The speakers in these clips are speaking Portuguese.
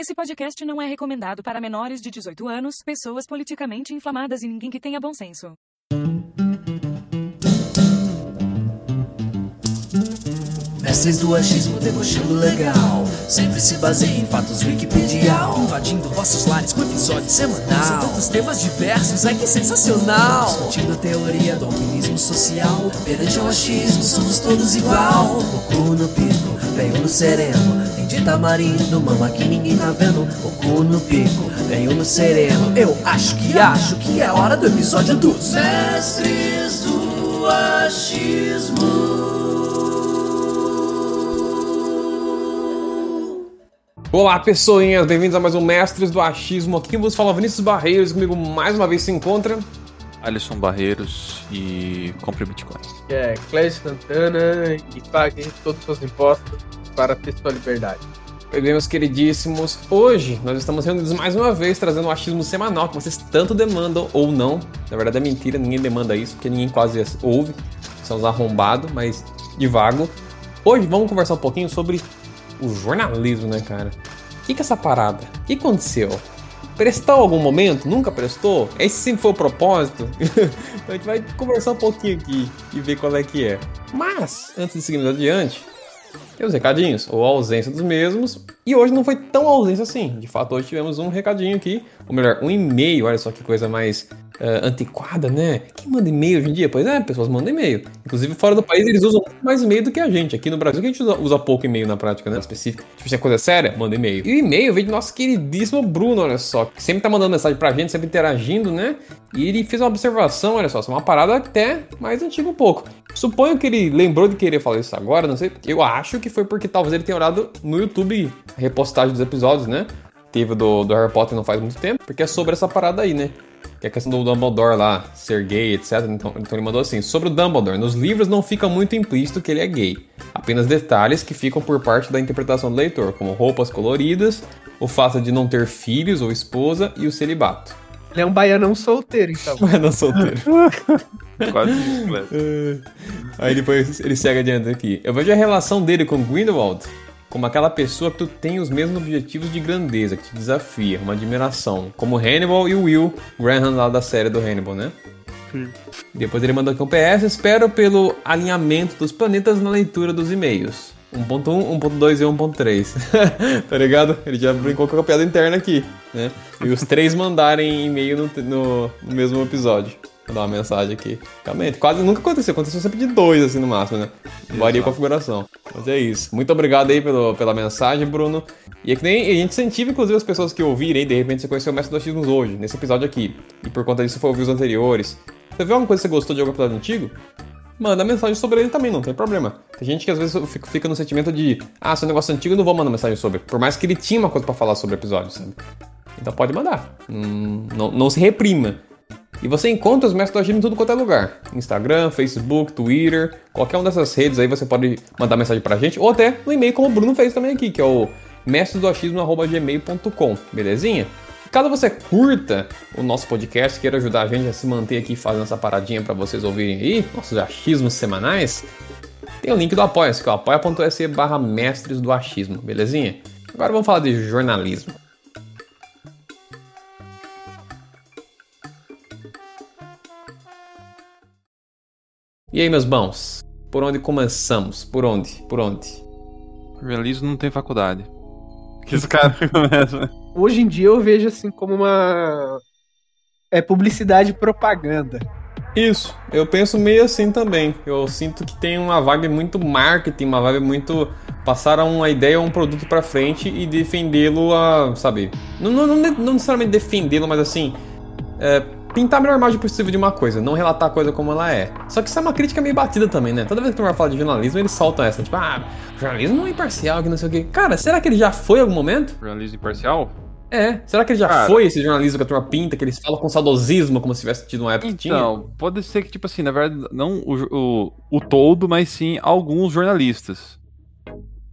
Esse podcast não é recomendado para menores de 18 anos, pessoas politicamente inflamadas e ninguém que tenha bom senso. Mestres do achismo debochando legal. Sempre se baseia em fatos wikipedial Invadindo vossos lares com episódio semanal. São tantos temas diversos, ai que sensacional. Discutindo a teoria do alpinismo social Perante o achismo somos todos igual. O cu no pico, veio no sereno de tamarindo, mama que ninguém tá vendo O cu no pico, veio no sereno Eu acho que acho que é hora do episódio dos Mestres do Achismo Olá, pessoinhas, bem-vindos a mais um Mestres do Achismo. Aqui quem vos fala Vinícius Barreiros, comigo mais uma vez se encontra. Alisson Barreiros e compre Bitcoin. é Clécio Santana e pague todos os seus impostos para ter sua liberdade. Pois bem, meus queridíssimos, hoje nós estamos reunidos mais uma vez trazendo o achismo semanal que vocês tanto demandam ou não. Na verdade é mentira, ninguém demanda isso, porque ninguém quase ouve. São os arrombados, mas de vago. Hoje vamos conversar um pouquinho sobre o jornalismo, né, cara? O que, que é essa parada? O que aconteceu? Prestou algum momento? Nunca prestou? Esse sempre foi o propósito? então a gente vai conversar um pouquinho aqui e ver qual é que é. Mas, antes de seguirmos adiante, tem os recadinhos, ou a ausência dos mesmos. E hoje não foi tão ausência assim. De fato, hoje tivemos um recadinho aqui, ou melhor, um e-mail. Olha só que coisa mais eh, antiquada, né? Quem manda e-mail hoje em dia? Pois é, pessoas mandam e-mail. Inclusive, fora do país, eles usam mais e-mail do que a gente. Aqui no Brasil, que a gente usa, usa pouco e-mail na prática, né? Específico. Tipo, se é coisa séria, manda e-mail. E o e-mail veio do nosso queridíssimo Bruno, olha só, que sempre tá mandando mensagem pra gente, sempre interagindo, né? E ele fez uma observação, olha só, uma parada até mais antiga um pouco. Suponho que ele lembrou de querer falar isso agora, não sei. Eu acho que foi porque talvez ele tenha olhado no YouTube a repostagem dos episódios, né? Teve do, do Harry Potter não faz muito tempo, porque é sobre essa parada aí, né? Que é a questão do Dumbledore lá, ser gay, etc. Então, então ele mandou assim: sobre o Dumbledore, nos livros não fica muito implícito que ele é gay. Apenas detalhes que ficam por parte da interpretação do leitor, como roupas coloridas, o fato de não ter filhos ou esposa e o celibato. Ele é um baianão solteiro, então. Não solteiro. Quase isso, Clécio. Aí depois ele segue adiante aqui. Eu vejo a relação dele com Grindelwald como aquela pessoa que tu tem os mesmos objetivos de grandeza, que te desafia, uma admiração. Como Hannibal e o Will Graham lá da série do Hannibal, né? Depois ele mandou aqui um PS, espero pelo alinhamento dos planetas na leitura dos e-mails. 1.1, 1.2 e 1.3. tá ligado? Ele já brincou com a piada interna aqui, né? E os três mandarem e-mail no, no- no mesmo episódio. Vou dar uma mensagem aqui. Realmente, quase nunca aconteceu. Aconteceu sempre de dois, assim, no máximo, né? Varia a configuração. Mas é isso. Muito obrigado aí pelo, pela mensagem, Bruno. E é que nem a gente incentiva, inclusive, as pessoas que ouvirem, de repente você conheceu o Mestre dos Achismos hoje, nesse episódio aqui. E por conta disso foi ouvir os anteriores. Você viu alguma coisa que você gostou de algum episódio antigo? Manda mensagem sobre ele também, não tem problema. Tem gente que às vezes fica, no sentimento de, ah, se é um negócio antigo, eu não vou mandar mensagem sobre. Por mais que ele tinha uma coisa pra falar sobre o episódio, sabe? Então pode mandar. Hum, não, não se reprima. E você encontra os Mestres do Achismo em tudo quanto é lugar. Instagram, Facebook, Twitter, qualquer uma dessas redes aí você pode mandar mensagem pra gente. Ou até no e-mail como o Bruno fez também aqui, que é o mestresdoachismo.gmail.com, belezinha? Caso você curta o nosso podcast, queira ajudar a gente a se manter aqui fazendo essa paradinha pra vocês ouvirem aí, nossos achismos semanais, tem o link do Apoia-se, que é o apoia.se barra mestres do achismo, belezinha? Agora vamos falar de jornalismo. E aí, meus bons? Por onde começamos? Por onde? Por onde? Jornalismo não tem faculdade. Que os caras começam. né? Hoje em dia eu vejo assim como uma. É publicidade e propaganda. Isso, eu penso meio assim também. Eu sinto que tem uma vibe muito marketing, uma vibe muito passar uma ideia ou um produto pra frente e defendê-lo a, sabe? Não, não, não, não necessariamente defendê-lo, mas assim, é, pintar a melhor imagem possível de uma coisa, não relatar a coisa como ela é. Só que isso é uma crítica meio batida também, né? Toda vez que tu vai falar de jornalismo, eles soltam essa, tipo, ah, jornalismo não é imparcial, que não sei o quê. Cara, será que ele já foi em algum momento? Jornalismo imparcial? É. Será que ele já Cara. foi esse jornalismo que a turma pinta, que eles falam com saudosismo, como se tivesse tido uma época que tinha? Então, pode ser que, tipo assim, na verdade, não o, o, o todo, mas sim alguns jornalistas.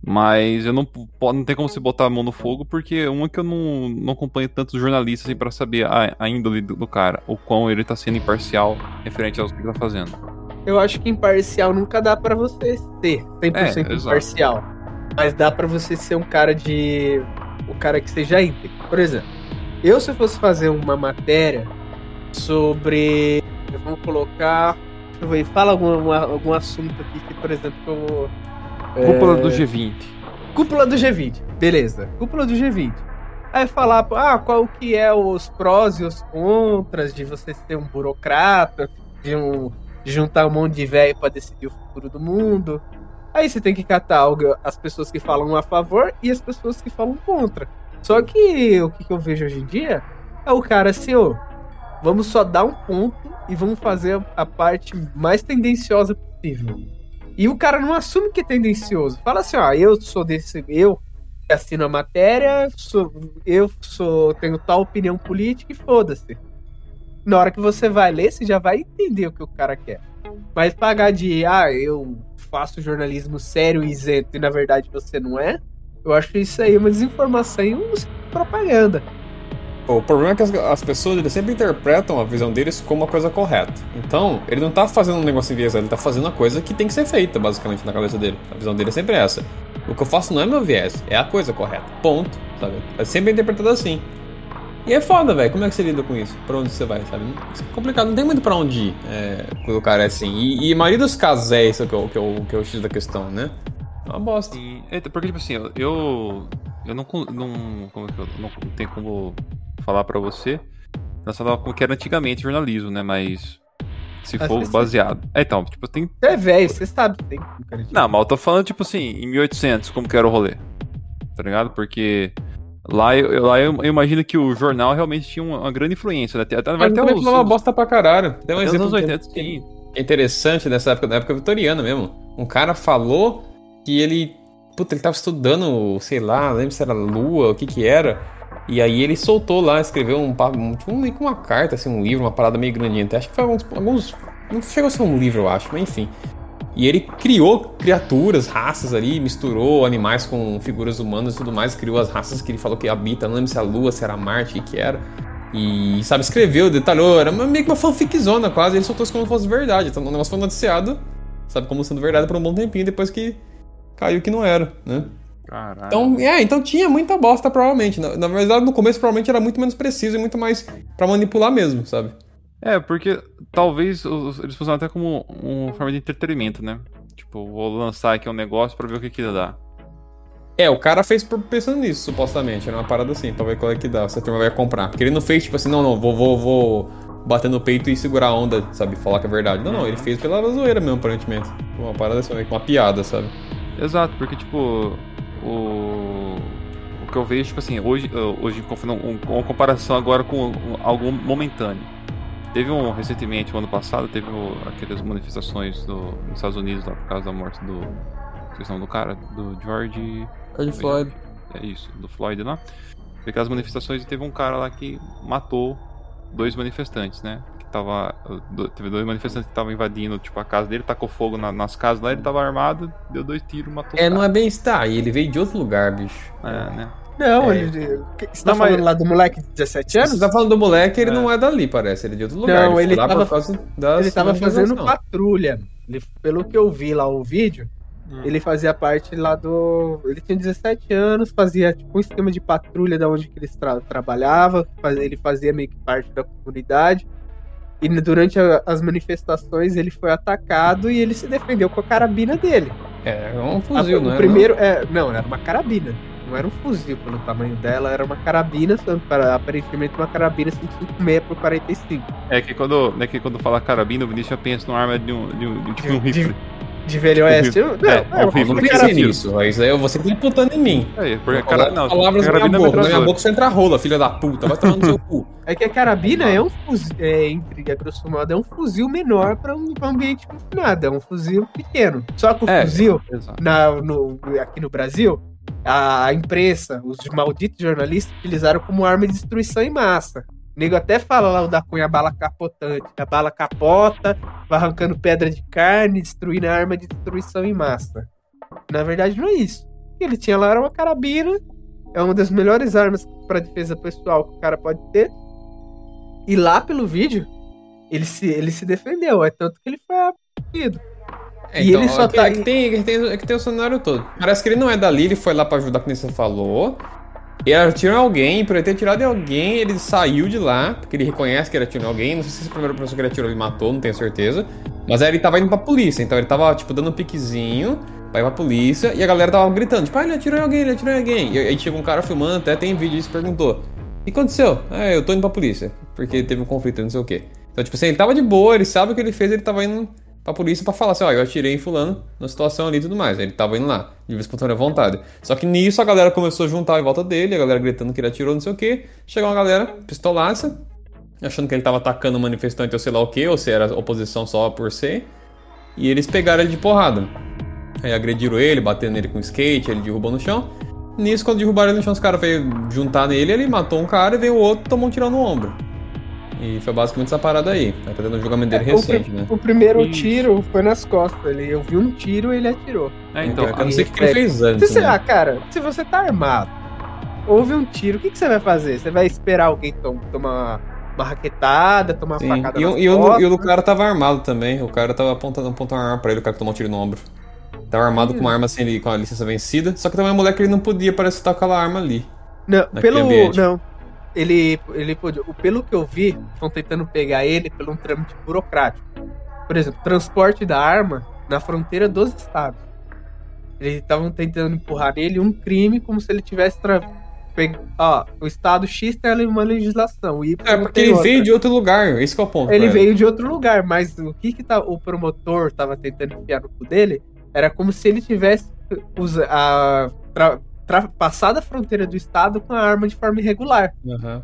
Mas eu não, não tem como você botar a mão no fogo, porque uma que eu não, não acompanho tantos jornalistas assim, pra saber a, a índole do, do cara, o quão ele tá sendo imparcial referente aos que ele tá fazendo. Eu acho que imparcial nunca dá pra você ser 100% É, exato. imparcial. Mas dá pra você ser um cara de o cara que seja íntegro. Por exemplo, eu se eu fosse fazer uma matéria sobre. Vamos colocar. Deixa eu ver, fala algum, algum assunto aqui que, por exemplo, eu, Cúpula é, do G20. Cúpula do G20, beleza. Cúpula do G20. Aí falar, ah, qual que é os prós e os contras de você ser um burocrata, de, um, de juntar um monte de velho para decidir o futuro do mundo. Aí você tem que catar as pessoas que falam a favor e as pessoas que falam contra. Só que o que eu vejo hoje em dia é o cara assim, ô, vamos só dar um ponto e vamos fazer a parte mais tendenciosa possível. E o cara não assume que é tendencioso. Fala assim, ó, eu sou desse, eu assino a matéria, sou, eu sou, tenho tal opinião política e foda-se. Na hora que você vai ler, você já vai entender o que o cara quer. Mas pagar de, ah, eu faço jornalismo sério e isento e na verdade você não é, eu acho isso aí uma desinformação e uma propaganda. O problema é que as, as pessoas eles sempre interpretam a visão deles como uma coisa correta. Então, ele não tá fazendo um negócio enviesado, ele tá fazendo a coisa que tem que ser feita, basicamente, na cabeça dele. A visão dele é sempre essa. O que eu faço não é meu viés, é a coisa correta. Ponto, sabe? É sempre interpretado assim. E é foda, velho. Como é que você lida com isso? Pra onde você vai, sabe? É complicado, não tem muito pra onde ir é, quando o cara é assim. E, e a maioria dos casos é isso que o, que o, que o X da questão, né? É uma bosta. É, porque, tipo assim, eu- eu. Eu não. não como é que eu não tenho como falar pra você relacionado como que era antigamente jornalismo, né? Mas. Se for baseado. É, então, tipo, tem. Você é velho, você sabe. Tem, Não, mas eu tô falando, tipo assim, em 1800, como que era o rolê. Tá ligado? Porque. Lá eu, lá eu, eu imagino que o jornal realmente tinha uma, grande influência, né? Até, vai até os, uma os- bosta pra caralho. Tem um exemplo anos que- 80, sim. é interessante nessa época, na época vitoriana mesmo. Um cara falou que ele. Puta, ele tava estudando, sei lá, não lembro se era lua, o que que era. E aí ele soltou lá, escreveu um, um, tipo, que uma carta, assim, um livro, uma parada meio grandinha. Até acho que foi alguns, alguns. Não chegou a ser um livro, eu acho, mas enfim. E ele criou criaturas, raças ali, misturou animais com figuras humanas e tudo mais, criou as raças que ele falou que habita, não lembro se era a Lua, se era Marte, o que era. E, sabe, escreveu, detalhou, era meio que uma fanficzona quase, ele soltou isso como se fosse verdade. Então o negócio foi noticiado, sabe, como sendo verdade por um bom tempinho, depois que caiu que não era, né? Caralho. Então, é, então tinha muita bosta, provavelmente. Na, na verdade, no começo, provavelmente era muito menos preciso e muito mais pra manipular mesmo, sabe? É, porque talvez os- eles funcionam até como uma forma de entretenimento, né? Tipo, vou lançar aqui um negócio pra ver o que que dá. É, o cara fez pensando nisso, supostamente. Era uma parada assim, pra ver qual é que dá, se a turma vai comprar. Porque ele não fez, tipo assim, não, não, vou, vou, vou bater no peito e segurar a onda, sabe? Falar que é verdade. Não, não, ele fez pela zoeira mesmo, aparentemente. Uma parada assim, uma piada, sabe? Exato, porque, tipo, o. O que eu vejo, tipo assim, hoje, hoje um- uma comparação agora com algo momentâneo. Teve um, recentemente, o ano passado, teve o- aquelas manifestações do- nos Estados Unidos lá por causa da morte do. Questão do cara, do George. George Floyd. É isso, do Floyd lá. Teve aquelas manifestações e teve um cara lá que matou dois manifestantes, né? Que tava. Teve dois manifestantes que estavam invadindo, tipo, a casa dele, tacou fogo na- nas casas lá, ele tava armado, deu dois tiros, matou É, não é bem está. E ele veio de outro lugar, bicho. É, né? Não, É. ele. Você tá Não, mas- falando lá do moleque de 17 anos? Você tá falando do moleque, ele É. não é dali, parece. Ele é de outro lugar. Não, ele lá tava- Ele tava fazendo patrulha. Ele- pelo que eu vi lá o vídeo, Hum. ele fazia parte lá do. Ele tinha 17 anos, fazia tipo um esquema de patrulha da onde que ele tra trabalhava. faz- Ele fazia meio que parte da comunidade. E durante a- as manifestações ele foi atacado e ele se defendeu com a carabina dele. É, é um fuzil, A- não o é? primeiro, é, não, era uma carabina. Não era um fuzil pelo tamanho dela, era uma carabina, para- aparentemente uma carabina 556 por 45. É que quando, né, que quando fala carabina, o Vinícius já pensa numa arma de um, de um, de um- tipo um De- de- rifle. De Velho Oeste. Não, É, não, é é, horrível, Eu não não pensei nisso, mas aí você tá imputando em mim. É, porque Cara, cara, não, palavras na minha é boca, na minha boca você entra rola, filha da puta, vai tomar no seu cu. É que a carabina é um fuzil, é, entre a grosso modo, é um fuzil menor para um, pra um ambiente confinado, é um fuzil pequeno. Só que o É. fuzil, Exato. na, no- aqui no Brasil, a, a imprensa, os malditos jornalistas utilizaram como arma de destruição em massa. O nego até fala lá o da Cunha a bala capotante. A bala capota, vai arrancando pedra de carne, destruindo a arma de destruição em massa. Na verdade, não é isso. Ele tinha lá era uma carabina. É uma das melhores armas para defesa pessoal que o cara pode ter. E lá pelo vídeo, ele se, ele se defendeu. É tanto que ele foi abatido. É, E ele só é que, tá- é que tem, é que tem, é que tem o cenário todo. Parece que ele não é dali, ele foi lá pra ajudar, nem você falou. Atirou em alguém, por ele ter atirado em alguém, ele saiu de lá, porque ele reconhece que ele atirou em alguém. Não sei se essa primeira pessoa que ele atirou ele matou, não tenho certeza. Mas aí ele tava indo pra polícia, então ele tava, tipo, dando um piquezinho pra ir pra polícia, e a galera tava gritando, tipo, ah, ele atirou em alguém, ele atirou em alguém. E aí chegou um cara filmando, até tem vídeo disso, perguntou, o que aconteceu? Ah, eu tô indo pra polícia, porque teve um conflito, não sei o quê. Então, tipo assim, ele tava de boa, ele sabe o que ele fez, ele tava indo pra polícia pra falar assim, ó, eu atirei em fulano na situação ali e tudo mais. Ele tava indo lá, de espontânea vontade. Só que nisso a galera começou a juntar em volta dele, a galera gritando que ele atirou, não sei o quê. Chegou uma galera pistolaça, achando que ele tava atacando um manifestante ou sei lá o quê, ou se era oposição só por ser. E eles pegaram ele de porrada. Aí agrediram ele, batendo nele com skate, ele derrubou no chão. Nisso, quando derrubaram ele no chão, os caras veio juntar nele, ele matou um cara e veio o outro tomou um tirão no ombro. E foi basicamente essa parada aí. Tá tendo um julgamento dele É, o, recente, pri- né? o primeiro Isso. tiro foi nas costas. Ele, eu vi um tiro e ele atirou. É, então, eu não sei o que ele fez Se antes. você, né? ah, cara, se você tá armado, houve um tiro, o que, que você vai fazer? Você vai esperar alguém tom- tomar uma raquetada, tomar Sim. uma facada E, o- e o, e o cara tava armado também. O cara tava apontando, apontando uma arma pra ele, o cara que tomou um tiro no ombro. Tava armado com uma arma assim, com a licença vencida. Só que também a mulher que ele não podia, parece estar com aquela arma ali. Não, pelo. ambiente. Não. Ele, ele podia. Pelo que eu vi, estão tentando pegar ele pelo um trâmite burocrático. Por exemplo, transporte da arma na fronteira dos estados. Eles estavam tentando empurrar nele um crime como se ele tivesse. Tra... Pe... Ó, o estado X tem uma legislação. Y É, porque ele outra. veio de outro lugar, esse que é o ponto. Ele cara. veio de outro lugar, mas o que, que tá, o promotor tava tentando enfiar no cu dele era como se ele tivesse usa, a, tra- tra- passado a fronteira do estado com a arma de forma irregular. Aham.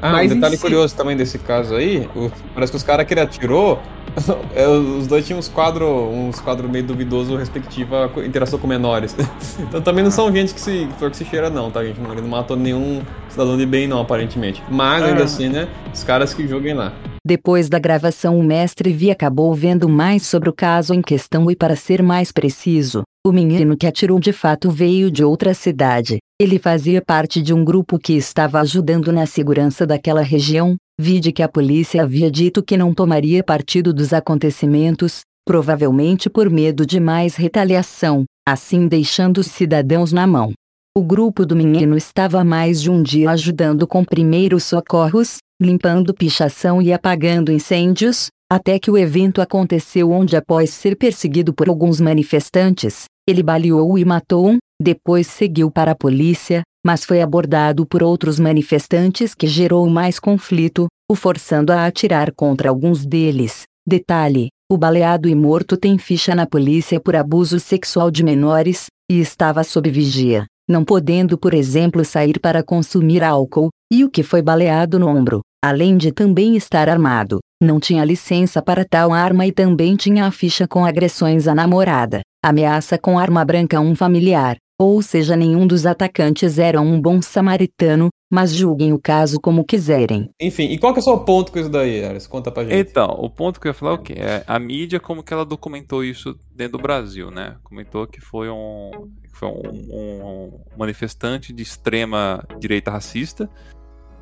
Ah, Mas um detalhe si- curioso também desse caso aí, o- parece que os caras que ele atirou, é, os dois tinham uns quadros uns quadro meio duvidoso à co- interação com menores. então também não são gente que se flor que se cheira não, tá gente? Ele não matou nenhum cidadão de bem não, aparentemente. Mas ainda Ah. assim, né, os caras que joguem lá. Depois da gravação, o mestre Vi acabou vendo mais sobre o caso em questão e, para ser mais preciso, o menino que atirou de fato veio de outra cidade. Ele fazia parte de um grupo que estava ajudando na segurança daquela região. Vide que a polícia havia dito que não tomaria partido dos acontecimentos, provavelmente por medo de mais retaliação, assim deixando os cidadãos na mão. O grupo do menino estava mais de um dia ajudando com primeiros socorros, limpando pichação e apagando incêndios, até que o evento aconteceu onde após ser perseguido por alguns manifestantes, ele baleou e matou um, depois seguiu para a polícia, mas foi abordado por outros manifestantes que gerou mais conflito, o forçando a atirar contra alguns deles. Detalhe: o baleado e morto tem ficha na polícia por abuso sexual de menores, e estava sob vigia, não podendo, por exemplo, sair para consumir álcool, e o que foi baleado no ombro, além de também estar armado, não tinha licença para tal arma e também tinha a ficha com agressões à namorada, ameaça com arma branca a um familiar, ou seja, nenhum dos atacantes era um bom samaritano, mas julguem o caso como quiserem. Enfim, e qual que é o seu ponto com isso daí, Ares? Conta pra gente. Então, o ponto que eu ia falar é o quê? É a mídia, como que ela documentou isso dentro do Brasil, né? Comentou que foi um, que foi um, um manifestante de extrema direita racista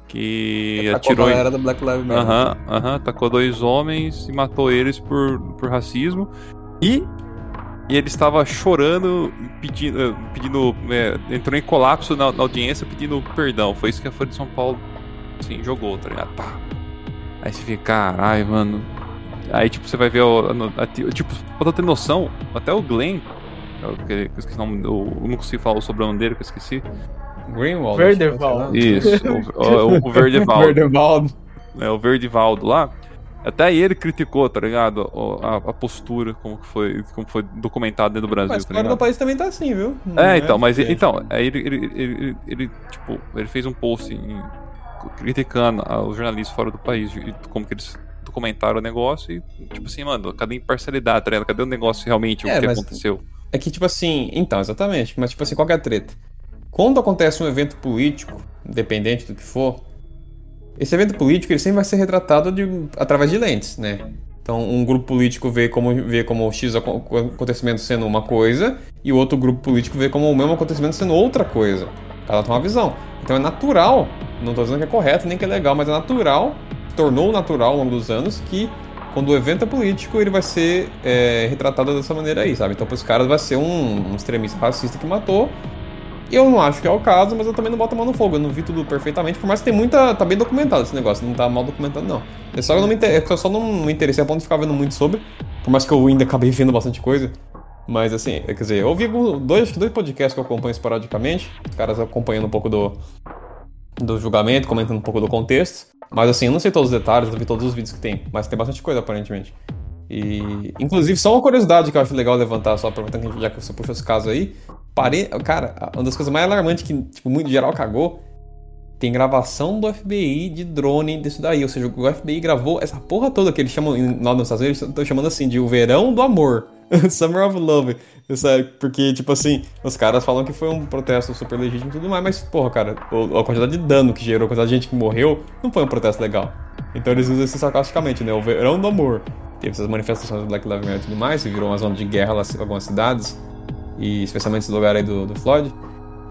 que Atacou atirou a em galera do Black Lives Matter. Aham, aham, atacou dois homens e matou eles por, por racismo. E, e ele estava chorando, pedindo, eh, pedindo eh, entrou em colapso na, na audiência pedindo perdão. Foi isso que a Folha de São Paulo, assim, jogou, tá ligado? Pá. Aí você fica, caralho, mano. Aí, tipo, você vai ver, o, a a ti- tipo, pra ter noção, até o Glenn, é o que, que eu esqueci o nome, eu não consigo falar o sobrenome dele, que eu esqueci. Greenwald. Verderwald. Isso, o, o, o Verdeval. Verderwald. é, o Verdivaldo lá, até ele criticou, tá ligado? A, a postura, como que foi, como foi documentado dentro do Brasil, Mas tá fora do ligado? país também tá assim, viu? Não É, então, mas diferente. então, aí ele, ele, ele, ele- ele, tipo, ele fez um post em- criticando a- os jornalistas fora do país, e como que eles documentaram o negócio e, tipo assim, mano, cadê a imparcialidade, tá ligado? Cadê o negócio realmente, É, o que mas- aconteceu? É que, tipo assim, então, exatamente. Mas, tipo assim, qual que é a treta? Quando acontece um evento político, independente do que for, esse evento político ele sempre vai ser retratado de, através de lentes, né? Então, um grupo político vê como, vê como o X aco- acontecimento sendo uma coisa, e o outro grupo político vê como o mesmo acontecimento sendo outra coisa. Cada tem uma visão. Então é natural, não tô dizendo que é correto nem que é legal, mas é natural, tornou natural ao longo dos anos que quando o evento é político, ele vai ser é, retratado dessa maneira aí, sabe? Então, para os caras, vai ser um, um extremista racista que matou. Eu não acho que é o caso, mas eu também não boto a mão no fogo. Eu não vi tudo perfeitamente, por mais que tem muita. Tá bem documentado esse negócio, não tá mal documentado, não. É só que eu, inter... eu só não me interessei a ponto de ficar vendo muito sobre, por mais que eu ainda acabei vendo bastante coisa. Mas assim, quer dizer, eu ouvi dois, dois podcasts que eu acompanho esporadicamente, os caras acompanhando um pouco do, do julgamento, comentando um pouco do contexto. Mas assim, eu não sei todos os detalhes, não vi todos os vídeos que tem, mas tem bastante coisa aparentemente. E, inclusive, só uma curiosidade que eu acho legal levantar, só aproveitando que já que você puxou esse caso aí. Pare... Cara, uma das coisas mais alarmantes que, tipo, muito geral cagou. Tem gravação do FBI de drone disso daí. Ou seja, o FBI gravou essa porra toda que eles chamam, lá nos Estados Unidos, estão chamando assim de o verão do amor. Summer of Love. Porque, tipo assim, os caras falam que foi um protesto super legítimo e tudo mais, mas, porra, cara, a quantidade de dano que gerou, a quantidade de gente que morreu, não foi um protesto legal. Então eles usam isso sarcasticamente, né? O verão do amor. Teve essas manifestações do Black Lives Matter e tudo mais, e virou uma zona de guerra lá em algumas cidades, e especialmente esse lugar aí do, do Floyd.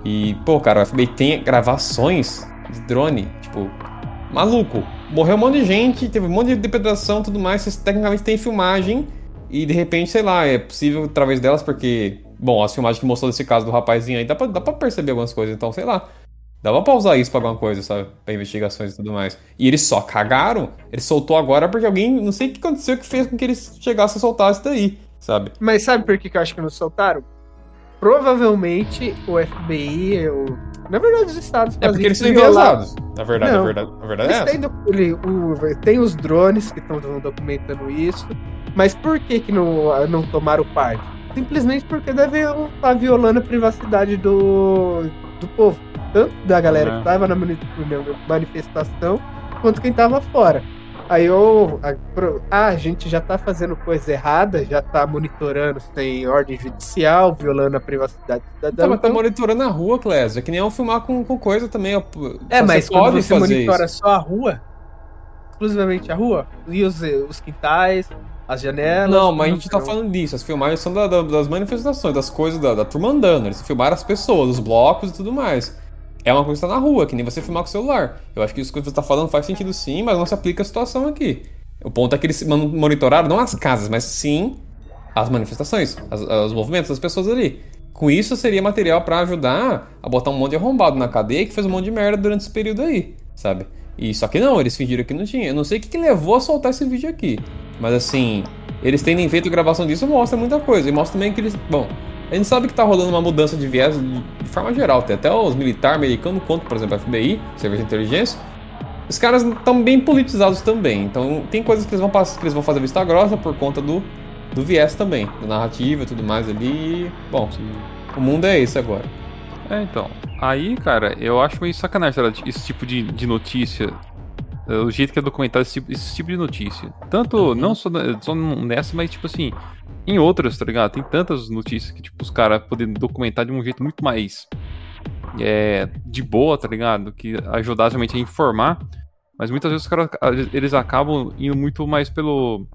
E, pô, cara, o FBI tem gravações de drone, tipo, maluco. Morreu um monte de gente, teve um monte de depredação e tudo mais, vocês tecnicamente tem filmagem e de repente, sei lá, é possível através delas, porque, bom, as filmagens que mostrou desse caso do rapazinho aí, dá pra, dá pra perceber algumas coisas, então, sei lá. Dava pra usar isso pra alguma coisa, sabe? Pra investigações e tudo mais. E eles só cagaram. Ele soltou agora porque alguém, não sei o que aconteceu, que fez com que eles chegassem a soltar isso daí, sabe? Mas sabe por que, que eu acho que não soltaram? Provavelmente o FBI, o... na verdade os estados É porque eles são enviesados. Na verdade, Não. na verdade, na verdade é essa. Tem, o- tem os drones que estão documentando isso, mas por que que não, não tomaram parte? Simplesmente porque deve estar violando a privacidade do, do povo. Tanto da galera É. que estava na mani- na manifestação, quanto quem estava fora. Aí eu. A, ah, a gente já tá fazendo coisa errada, já tá monitorando sem ordem judicial, violando a privacidade do cidadão. Tá, mas tá então- monitorando a rua, Clésio. É que nem eu filmar com, com coisa também. ó. É, mas pode quando você monitora isso. só a rua, exclusivamente a rua, e os, os quintais, as janelas. Não, mas a gente tá falando disso. As filmagens são da- da- das manifestações, das coisas da, da turma andando. Eles filmaram as pessoas, os blocos e tudo mais. É uma coisa que tá na rua, que nem você filmar com o celular. Eu acho que isso que você tá falando faz sentido sim, mas não se aplica a situação aqui. O ponto é que eles monitoraram não as casas, mas sim as manifestações, as- os movimentos das pessoas ali. Com isso seria material pra ajudar a botar um monte de arrombado na cadeia que fez um monte de merda durante esse período aí, sabe? E só que não, eles fingiram que não tinha. Eu não sei o que, que levou a soltar esse vídeo aqui. Mas assim, eles terem feito gravação disso mostra muita coisa. E mostra também que eles. Bom, a gente sabe que tá rolando uma mudança de viés de, forma geral. Tem até os militares americanos, quanto, por exemplo, a FBI, Serviço de Inteligência. Os caras estão bem politizados também. Então tem coisas que eles vão passar, que eles vão fazer vista grossa por conta do, do viés também, da narrativa e tudo mais ali. Bom, o mundo é esse agora. É, então. Aí, cara, eu acho meio sacanagem tá esse tipo de, de notícia. é, O jeito que é documentado esse, tipo- esse tipo de notícia. Tanto, não só, na- só nessa, mas tipo assim, em outras, tá ligado? Tem tantas notícias que, tipo, os caras podem documentar de um jeito muito mais é, de boa, tá ligado? Que ajudar realmente a informar. Mas muitas vezes os caras eles acabam indo muito mais pelo,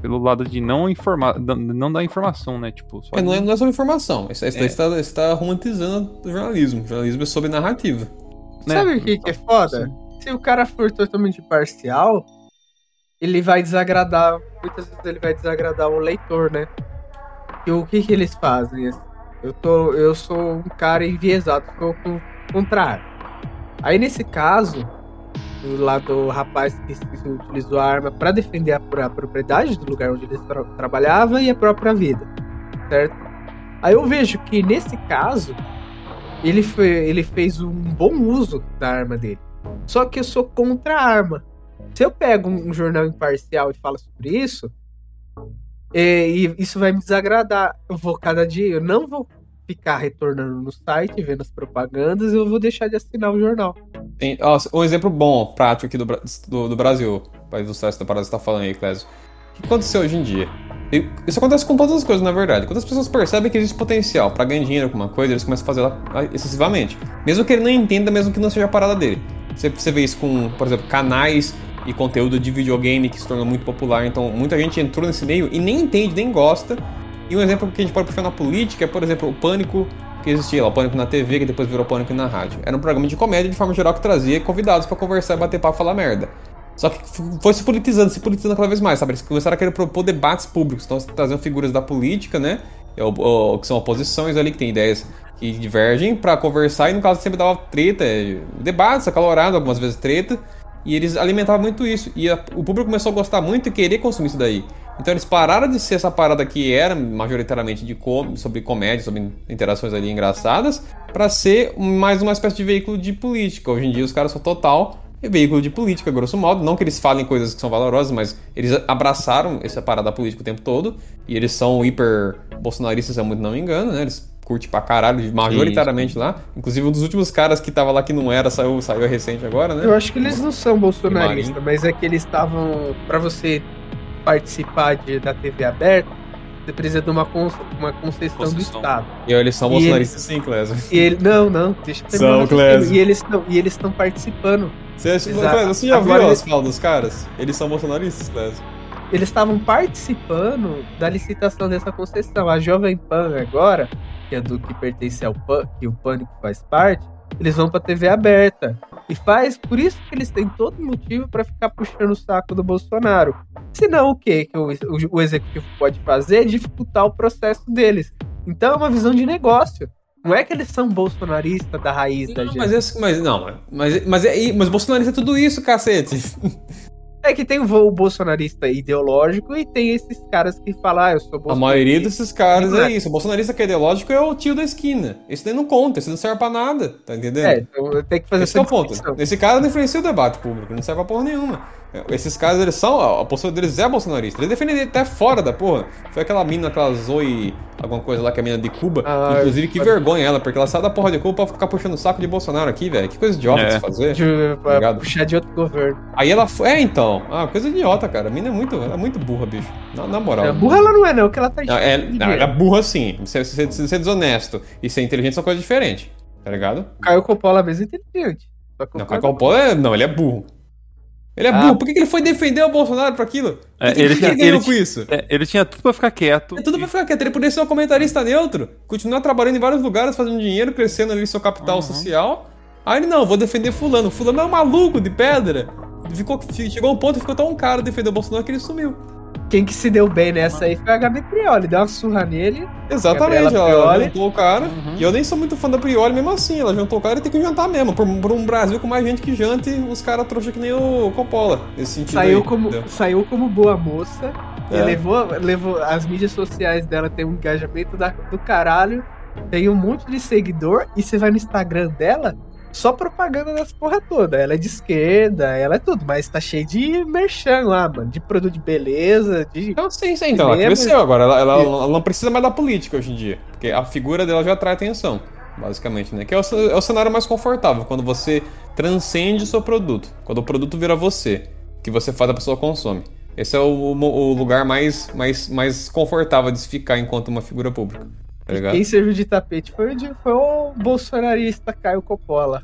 pelo lado de não informar, não dar informação, né? Tipo, só É, não, é, não é sobre informação. Isso, isso É. daí você tá, você tá romantizando o jornalismo. O jornalismo é sobre narrativa. né? Sabe o que, que é foda? Se o cara for totalmente parcial, ele vai desagradar. Muitas vezes ele vai desagradar o leitor, né? E o que, que eles fazem? Eu, tô, eu sou um cara enviesado, sou com, contrário. Aí nesse caso, do lado do rapaz que, utilizou a arma para defender a, a propriedade do lugar onde ele tra- trabalhava e a própria vida, certo? Aí eu vejo que nesse caso ele, fe- ele fez um bom uso da arma dele. Só que eu sou contra a arma. Se eu pego um, um jornal imparcial e falo sobre isso, é, e isso vai me desagradar. Eu vou cada dia, eu não vou ficar retornando no site, vendo as propagandas, eu vou deixar de assinar o jornal. Tem, ó, um exemplo bom, prático aqui do, do, do Brasil, para ilustrar essa parada que você tá falando aí, Clésio. O que aconteceu hoje em dia? Isso acontece com todas as coisas, na verdade. Quando as pessoas percebem que existe potencial para ganhar dinheiro com uma coisa, eles começam a fazer ela excessivamente. Mesmo que ele não entenda, mesmo que não seja a parada dele. Você, você vê isso com, por exemplo, canais e conteúdo de videogame que se tornou muito popular. Então, muita gente entrou nesse meio e nem entende, nem gosta. E um exemplo que a gente pode puxar na política é, por exemplo, o Pânico que existia lá, o Pânico na TV, que depois virou Pânico na rádio. Era um programa de comédia, de forma geral, que trazia convidados pra conversar, bater papo falar merda. Só que foi se politizando, se politizando cada vez mais, sabe? Eles começaram a querer propor debates públicos, então traziam figuras da política, né? é que são oposições ali, que tem ideias que divergem pra conversar, e no caso sempre dava treta, é, debates acalorados, algumas vezes treta, e eles alimentavam muito isso. E a- o público começou a gostar muito e querer consumir isso daí. Então eles pararam de ser essa parada que era majoritariamente de com- sobre comédia, sobre interações ali engraçadas, pra ser mais uma espécie de veículo de política. Hoje em dia os caras são total veículo de política, grosso modo. Não que eles falem coisas que são valorosas, mas eles abraçaram essa parada política o tempo todo. E eles são hiper bolsonaristas, se eu muito não me engano, né? Eles curtem pra caralho, majoritariamente lá. Inclusive um dos últimos caras que tava lá que não era, saiu, saiu recente agora, né? Eu acho que eles não são bolsonaristas, mas é que eles estavam. Pra você participar de- da TV aberta, você precisa de uma, con- uma concessão, do Concessão. Estado. E eles são bolsonaristas sim, Clésio. E ele, não, não, deixa eu São, terminar o raciocínio. Clésio. E eles estão e eles estão participando. Você, você- Exato. Clésio, você já Agora viu eles- as falas dos caras? Eles são bolsonaristas, Clésio? Eles estavam participando da licitação dessa concessão. A Jovem Pan agora, que é do que pertence ao PAN, que o Pânico faz parte, eles vão pra TV aberta. E faz, por isso que eles têm todo motivo pra ficar puxando o saco do Bolsonaro. Senão o quê que o, o, o executivo pode fazer? Dificultar o processo deles. Então é uma visão de negócio. Não é que eles são bolsonaristas da raiz da Não, gente. mas, esse, mas não, mas, mas, é, mas bolsonarista é tudo isso, cacete. É que tem o voo bolsonarista ideológico e tem esses caras que falam, ah, eu sou A bolsonarista. maioria desses caras é é. isso. O bolsonarista que é ideológico é o tio da esquina. Esse daí não conta, esse não serve pra nada, tá entendendo? É, então tem que fazer Esse é essa o ponto. Esse cara não influencia o debate público, não serve pra porra nenhuma. Esses caras, eles são, a postura deles é bolsonarista. Eles defendem até fora da porra. Foi aquela mina, aquela Zoe, alguma coisa lá, que é a mina de Cuba. Ah, Inclusive, que vergonha ela, porque ela sai da porra de Cuba pra ficar puxando o saco de Bolsonaro aqui, velho. Que coisa idiota É. de se fazer. De, pra Obrigado. puxar de outro governo. Aí ela foi. É, então. Ah, coisa idiota, cara. A mina é muito, ela é muito burra, bicho. Na, na moral. É, burra ela não é, não, que ela tá Não, é, de não, ela é burra sim. Ser, ser, ser desonesto e ser inteligente são coisas diferentes. Tá ligado? Caio Coppola mesmo é inteligente. Não, Caio Polo é. Não, ele é burro. Ele é Ah. burro. Por que, que ele foi defender o Bolsonaro pra aquilo? É, ele tinha- ele ele com isso? É, ele tinha tudo pra ficar quieto. É tudo pra ficar quieto. Ele poderia ser um comentarista neutro, continuar trabalhando em vários lugares, fazendo dinheiro, crescendo ali seu capital Uhum. social. Aí ele, não, vou defender fulano. Fulano é um maluco de pedra. Ficou, chegou um ponto e ficou tão caro defender o Bolsonaro que ele sumiu. Quem que se deu bem nessa aí foi a Gabi Prioli. Deu uma surra nele. Exatamente, ela juntou o cara. Uhum. E eu nem sou muito fã da Prioli mesmo assim. Ela juntou o cara e tem que jantar mesmo. Por, por um Brasil com mais gente que jante, os caras trouxa que nem o Coppola. Nesse sentido Saiu aí, como, entendeu? saiu como boa moça. E É. levou, levou. As mídias sociais dela tem um engajamento da- do caralho. Tem um monte de seguidor. E você vai no Instagram dela. Só propaganda das porra toda. Ela é de esquerda, ela é tudo, mas tá cheio de merchan lá, mano. De produto de beleza, de. Então, sim, sim. Então, ela cresceu agora. Ela, ela- ela não precisa mais da política hoje em dia. Porque a figura dela já atrai atenção, basicamente, né? Que é o, é o cenário mais confortável, quando você transcende o seu produto. Quando o produto vira você, que você faz a pessoa consome. Esse é o, o- o lugar mais, mais, mais confortável de se ficar enquanto uma figura pública. Tá ligado? Quem serviu de tapete foi o, de- foi o bolsonarista Caio Coppola.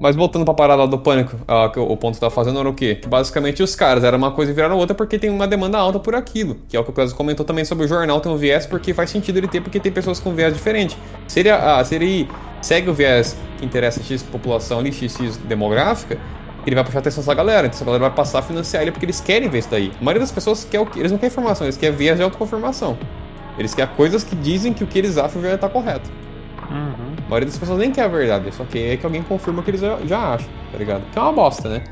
Mas voltando pra parada lá do pânico, ah, que o o ponto que tava fazendo era o quê? Que basicamente os caras era uma coisa e viraram outra porque tem uma demanda alta por aquilo. Que é o que o Cláudio comentou também sobre o jornal ter um viés, porque faz sentido ele ter, porque tem pessoas com viés diferente. Se ele, ah, se ele segue o viés que interessa X população ali, XX demográfica, ele vai puxar a atenção dessa galera. Então essa galera vai passar a financiar ele porque eles querem ver isso daí. A maioria das pessoas quer o que? Eles não querem informação, eles querem viés de autoconfirmação. Eles querem coisas que dizem que o que eles acham já está correto. Uhum. A maioria das pessoas nem quer a verdade, só quer que alguém confirma o que eles já, já acham, tá ligado? Que é uma bosta, né?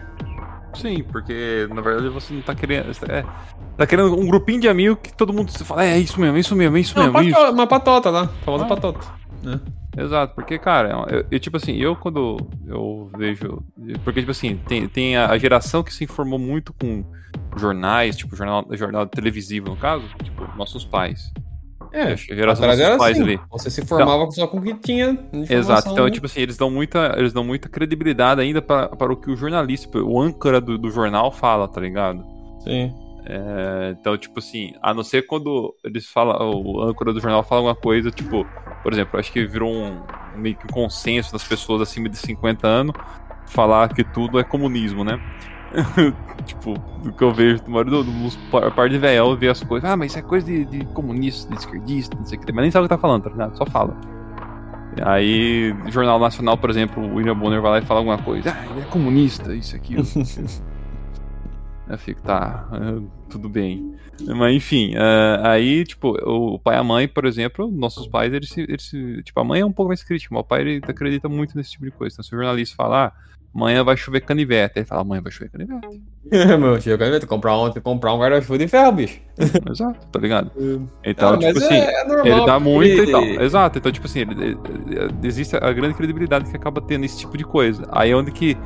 Sim, porque na verdade você não tá querendo. É, tá querendo um grupinho de amigos que todo mundo fala, é, é isso mesmo, é isso mesmo, é isso Não, mesmo, é isso. patota, uma patota lá, famosa Ah. patota. né? Exato, porque, cara, eu, eu, tipo assim, eu quando eu vejo. Porque, tipo assim, tem, tem a, a geração que se informou muito com jornais, tipo, jornal, jornal televisivo, no caso, tipo, nossos pais. É, geração atrás era pais assim, ali. você se formava só com o que tinha Exato, então, né? tipo assim, eles dão muita, eles dão muita credibilidade ainda para, para o que o jornalista, o âncora do, do jornal fala, tá ligado? Sim. É, então, tipo assim, a não ser quando eles falam, o âncora do jornal fala alguma coisa, tipo, por exemplo, acho que virou um meio que um consenso das pessoas acima de 50 anos falar que tudo é comunismo, né? tipo, do que eu vejo, a maioria do- dos par, par de velhão vê as coisas, ah, mas isso é coisa de, de comunista, de esquerdista, não sei o que, mas nem sabe o que tá falando, tá ligado? Só fala. Aí, Jornal Nacional, por exemplo, o William Bonner vai lá e fala alguma coisa, ah, ele é comunista, isso aqui. Eu fico, tá, tudo bem. Mas enfim, eh, aí, tipo, o pai e a mãe, por exemplo, nossos pais, eles, eles tipo, a mãe é um pouco mais crítica, mas o pai ele acredita muito nesse tipo de coisa. Então, se o jornalista falar, ah, amanhã vai chover canivete, ele fala, amanhã vai chover canivete. Meu, chega, eu comprar um, comprar um guarda-chuva de ferro, bicho. Exato, tá ligado? Então, Ah, tipo assim, é, é normal. ele dá muito ele- e tal. Exato, então, tipo assim, ele- ele- existe a grande credibilidade que acaba tendo esse tipo de coisa. Aí é onde que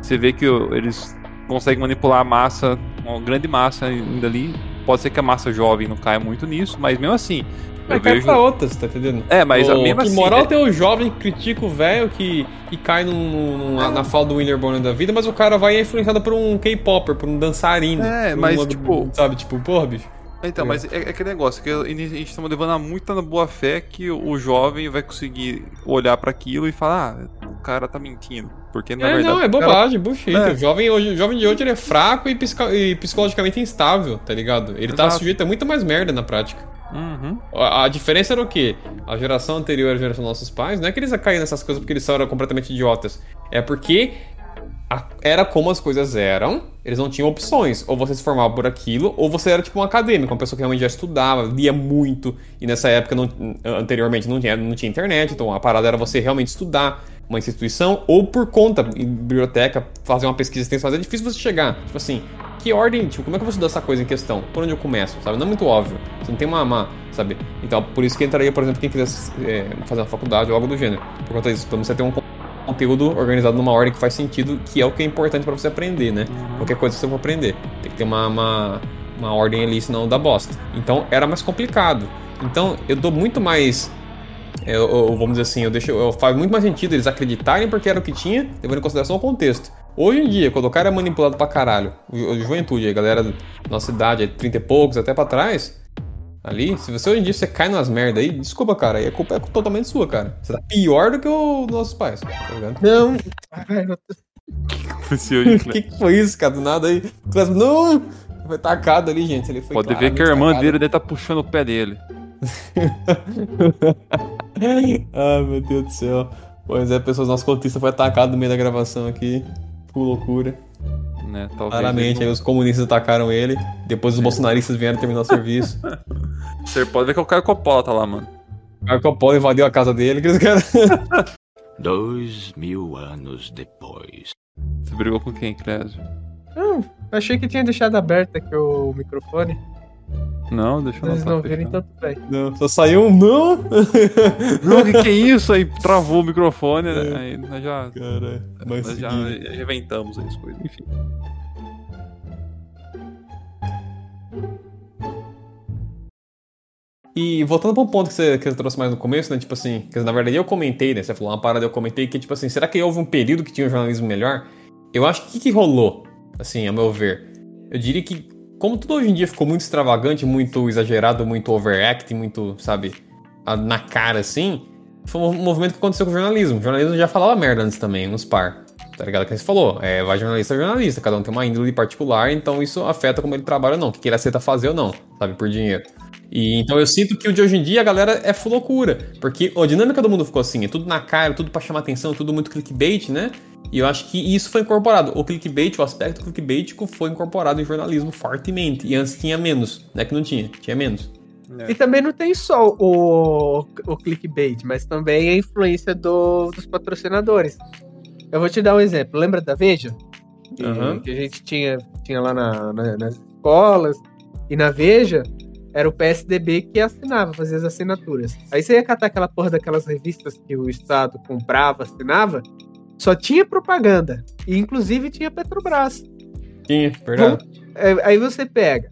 você vê que eles conseguem manipular a massa, uma grande massa ainda ali. Pode ser que a massa jovem não caia muito nisso, mas mesmo assim. Mas Eu cai vejo... pra outras, tá entendendo? É, mas a O- mesmo que assim. moral é- tem o jovem que critica o velho que, que cai num, num- na, na fala do Winner Bonner da vida, mas o cara vai é influenciado por um K-Popper, por um dançarino. É, mas, uma- tipo- Sabe, tipo, porra, bicho. Então, mas é, é aquele negócio que a gente está levando a muito na boa fé que o jovem vai conseguir olhar pra aquilo e falar, ah, cara tá mentindo. Porque na é, verdade. não, é o cara- bobagem, bullshit. É. O, jovem hoje, o jovem de hoje ele é fraco e, psico- e psicologicamente instável, tá ligado? Ele tá Exato. sujeito a muito mais merda na prática. Uhum. A, a diferença era o quê? A geração anterior à geração dos nossos pais, não é que eles caíram nessas coisas porque eles só eram completamente idiotas. É porque a- era como as coisas eram, eles não tinham opções. Ou você se formava por aquilo, ou você era tipo um acadêmico, uma pessoa que realmente já estudava, lia muito, e nessa época, não- anteriormente, não tinha, não tinha internet, então a parada era você realmente estudar uma instituição, ou por conta, em biblioteca, fazer uma pesquisa extensa, mas é difícil você chegar. Tipo assim, que ordem, tipo, como é que eu vou estudar essa coisa em questão? Por onde eu começo, sabe? Não é muito óbvio. Você não tem uma, uma sabe? Então, por isso que entraria, por exemplo, quem quisesse é, fazer uma faculdade ou algo do gênero. Por conta disso, pra você ter um conteúdo organizado numa ordem que faz sentido, que é o que é importante pra você aprender, né? Qualquer coisa que você for aprender. Tem que ter uma, uma, uma ordem ali, senão dá bosta. Então, era mais complicado. Então, eu dou muito mais eu, eu- vamos dizer assim, eu deixo, eu, faz muito mais sentido eles acreditarem porque era o que tinha, levando em consideração o contexto. Hoje em dia, quando o cara é manipulado pra caralho, o- a juventude, a galera da nossa idade, é 30 e poucos, até pra trás, ali, se você hoje em dia você cai nas merda aí, desculpa, cara, aí a culpa é totalmente sua, cara. Você tá pior do que os nossos pais, tá ligado? Não. O que, que foi isso, cara? Do nada aí. Não! Foi tacado ali, gente. Ele foi Pode ver que a irmã tacado. dele deve estar puxando o pé dele. Ai, meu Deus do céu. Pois é, pessoas, nosso cotista foi atacado no meio da gravação aqui. Que loucura. Né? Claramente, ele aí os comunistas atacaram ele. Depois os bolsonaristas vieram terminar o serviço. Você pode ver que o Caio Coppola tá lá, mano. O Marco Polo invadiu a casa dele. Que eles querem... Dois mil anos depois. Você brigou com quem, Clésio? Eu achei que tinha deixado aberto aqui o microfone. Não, deixa eu Vocês não tudo bem. Não, só saiu um não. Não, o que, que é isso? Aí travou o microfone, né? aí nós já, Cara, mas nós já reventamos as coisas. Enfim. E voltando para um ponto que você, que você trouxe mais no começo, né? Tipo assim, que na verdade eu comentei, né? Você falou uma parada, eu comentei que, tipo assim, será que houve um período que tinha um jornalismo melhor? Eu acho que o que, que rolou, assim, a meu ver? Eu diria que, como tudo hoje em dia ficou muito extravagante, muito exagerado, muito overacting, muito, sabe, na cara assim, foi um movimento que aconteceu com o jornalismo. O jornalismo já falava merda antes também, nos par. Tá ligado? Que você falou, é, vai jornalista jornalista, cada um tem uma índole particular, então isso afeta como ele trabalha ou não, o que ele aceita fazer ou não, sabe, por dinheiro. E então eu sinto que o de hoje em dia a galera é loucura. Porque a dinâmica do mundo ficou assim, é tudo na cara, tudo pra chamar atenção, tudo muito clickbait, né? E eu acho que isso foi incorporado. O clickbait, o aspecto clickbaitico foi incorporado em jornalismo fortemente. E antes tinha menos, não é que não tinha, tinha menos. E também não tem só o, o clickbait, mas também a influência do- dos patrocinadores. Eu vou te dar um exemplo. Lembra da Veja? Que, Aham. que a gente tinha, tinha lá na- na- nas escolas. E na Veja era o PSDB que assinava, fazia as assinaturas. Aí você ia catar aquela porra daquelas revistas que o Estado comprava, assinava, só tinha propaganda. E inclusive tinha Petrobras. Tinha, verdade. É, aí você pega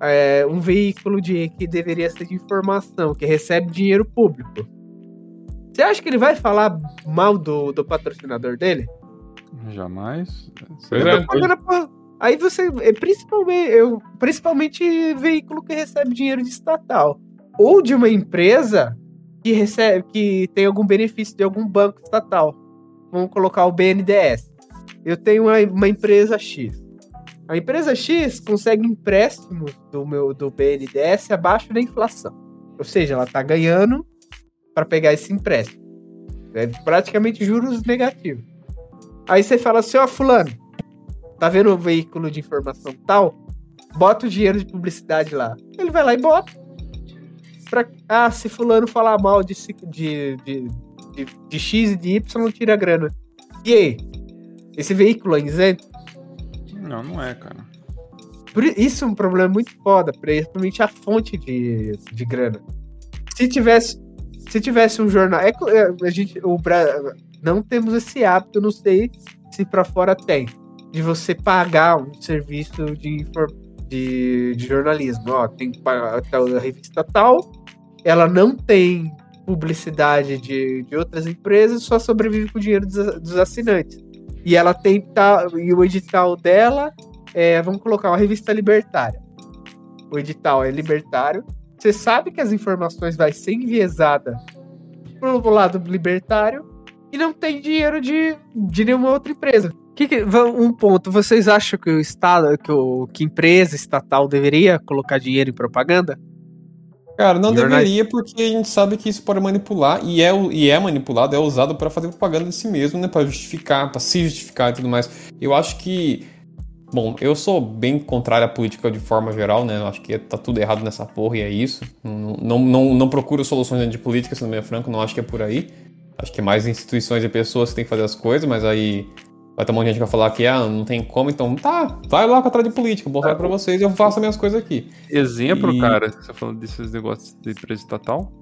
é, um veículo de que deveria ser de informação, que recebe dinheiro público. Você acha que ele vai falar mal do, do patrocinador dele? Jamais. É. tá. Aí você, é, principalmente, eu, principalmente veículo que recebe dinheiro de estatal. Ou de uma empresa que recebe, que tem algum benefício de algum banco estatal. Vamos colocar o BNDES. Eu tenho uma, uma empresa X. A empresa X consegue empréstimos do meu do BNDES abaixo da inflação. Ou seja, ela está ganhando para pegar esse empréstimo. É praticamente juros negativos. Aí você fala assim, ó, fulano, tá vendo o veículo de informação tal? Bota o dinheiro de publicidade lá. Ele vai lá e bota. Pra, ah, se fulano falar mal de, de, de, de, de X e de Y, tira a grana. E aí? Esse veículo é isento? Não, não é, cara. Por isso é um problema muito foda, principalmente a fonte de, de grana. Se tivesse, se tivesse um jornal, é, é, a gente, o não temos esse hábito, não sei se pra fora tem, de você pagar um serviço de, de, de jornalismo. Ó, tem que pagar a revista tal, ela não tem publicidade de, de outras empresas, só sobrevive com o dinheiro dos, dos assinantes. E ela tem tal, e o edital dela é, vamos colocar uma revista libertária. O edital é libertário. Você sabe que as informações vai ser enviesada pro lado libertário e não tem dinheiro de, de nenhuma outra empresa. Que que- um ponto, vocês acham que o Estado, que, o, que empresa estatal deveria colocar dinheiro em propaganda? Cara, não Jornais- deveria, porque a gente sabe que isso pode manipular, e é, e é manipulado, é usado pra fazer propaganda de si mesmo, né? Pra justificar, pra se justificar e tudo mais. Eu acho que. Bom, eu sou bem contrário à política de forma geral, né? Eu acho que tá tudo errado nessa porra e é isso. Não, não, não, não procuro soluções de política, sendo bem franco, não acho que é por aí. Acho que é mais instituições e pessoas que têm que fazer as coisas, mas aí vai ter um monte de gente que vai falar que ah, não tem como, então tá, vai lá com atrás de política, vou falar pra vocês e eu faço as minhas coisas aqui. Exemplo, E- cara, você tá falando desses negócios de empresa estatal.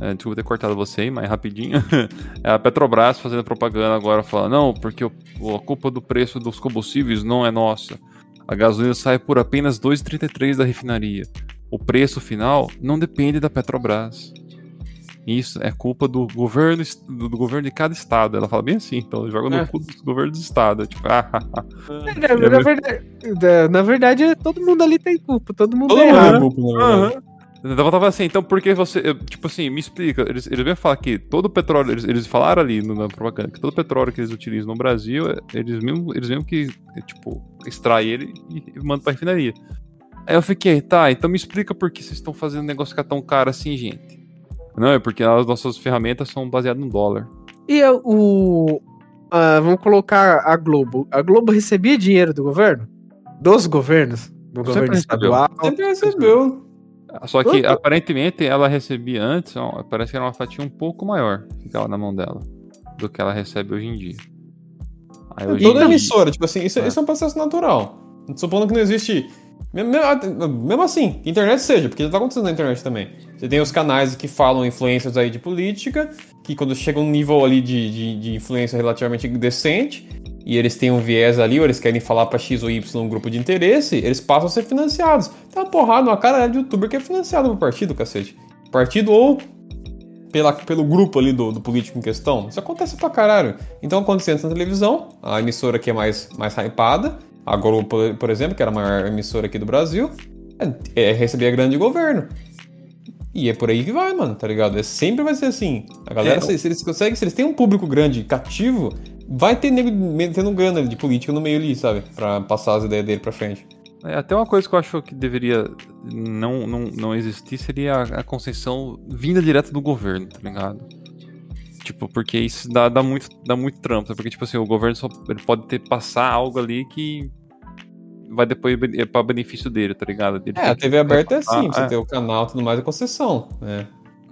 É, desculpa ter cortado você aí, mas rapidinho. É a Petrobras fazendo propaganda agora, falando, não, porque o- a culpa do preço dos combustíveis não é nossa. A gasolina sai por apenas 2,33 da refinaria. O preço final não depende da Petrobras. Isso é culpa do governo, do do governo de cada estado. Ela fala bem assim, então joga no É. cu dos governos do estado. Tipo, ah, ah, ah. Na, na verdade, na- na verdade, todo mundo ali tem culpa, todo mundo Todo é errado. é culpa, na. Eu tava assim, então por que você. eu, Tipo assim, me explica. Eles, eles vêm falar que todo o petróleo. Eles, eles falaram ali no- na propaganda que todo o petróleo que eles utilizam no Brasil, é- eles mesmo, eles mesmo que, é, tipo, extrai ele e, e mandam pra refinaria. Aí eu fiquei, tá, então me explica por que vocês estão fazendo um negócio ficar tão caro assim, gente. Não, é porque as nossas ferramentas são baseadas no dólar. E eu- o. ah, vamos colocar a Globo. A Globo recebia dinheiro do governo? Dos governos? Do Sempre governo estadual? Sempre recebeu. Só que Opa. aparentemente ela recebia antes, ó, parece que era uma fatia um pouco maior que ficava na mão dela do que ela recebe hoje em dia. Aí hoje Toda em dia- emissora, tipo assim, isso, É. isso é um processo natural. Supondo que não existe. Mesmo, mesmo assim, internet seja, porque já tá acontecendo na internet também. Você tem os canais que falam influências aí de política, que quando chega um nível ali de, de, de influência relativamente decente, e eles têm um viés ali, ou eles querem falar pra X ou Y um grupo de interesse, eles passam a ser financiados. Tá uma porrada, uma cara de youtuber que é financiado por partido, cacete. Partido ou pela, pelo grupo ali do, do político em questão. Isso acontece pra caralho. Então acontecendo na televisão, a emissora que é mais, mais hypada, a Globo, por, por exemplo, que era a maior emissora aqui do Brasil, é, é, recebia grande governo. E é por aí que vai, mano, tá ligado? É, sempre vai ser assim. A galera, É, se, se eles conseguem, se eles têm um público grande cativo, vai ter nego metendo grana de política no meio ali, sabe? Pra passar as ideias dele pra frente. É, até uma coisa que eu acho que deveria não, não, não existir seria a, a concessão vinda direto do governo, tá ligado? Tipo, porque isso dá, dá, muito, dá muito trampo, tá? porque, tipo assim, o governo só ele pode ter passar algo ali que vai depois é pra benefício dele, tá ligado? Ele É, a TV aberta é assim, você é, tem o canal e tudo mais, é concessão, né?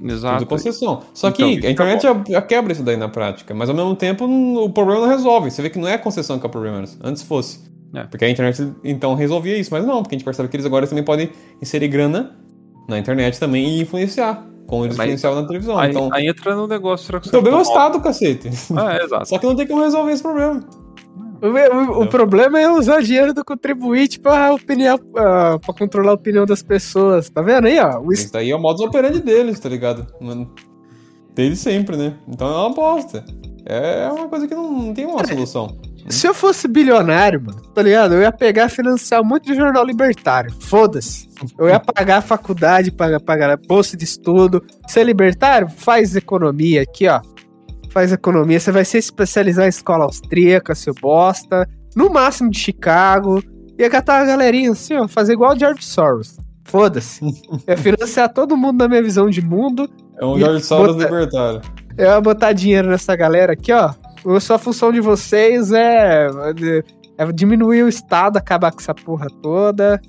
Exato. Tudo concessão. Só Então, que a que internet já, já quebra isso daí na prática, mas ao mesmo tempo o problema não resolve. Você vê que não é a concessão que é o problema, antes- fosse. É. Porque a internet então resolvia isso, mas não, porque a gente percebe que eles agora também podem inserir grana na internet também e influenciar, como eles Mas- influenciavam na televisão. Aí, então, aí entra no negócio. Será que o problema é o você- Estado, cacete. Ah, é, exato. Só que não tem como resolver esse problema. O, o- problema é usar dinheiro do contribuinte pra, opinião, pra controlar a opinião das pessoas. Tá vendo aí, ó? O Isso daí é o modus operandi deles, tá ligado? Desde sempre, né? Então é uma bosta. É uma coisa que não, não tem uma solução. Se eu fosse bilionário, mano, tá ligado? Eu ia pegar financiar um monte de jornal libertário. Foda-se. Eu ia pagar a faculdade, pagar, pagar bolsa de estudo. Você é libertário? Faz economia aqui, ó. Faz economia. Você vai se especializar em escola austríaca, seu bosta. No máximo de Chicago. Ia catar a galerinha assim, ó. Fazer igual o George Soros. Foda-se. Ia financiar todo mundo na minha visão de mundo. É um E George Soros bota- libertário. Eu ia botar dinheiro nessa galera aqui, ó. A sua função de vocês é É diminuir o Estado, acabar com essa porra toda.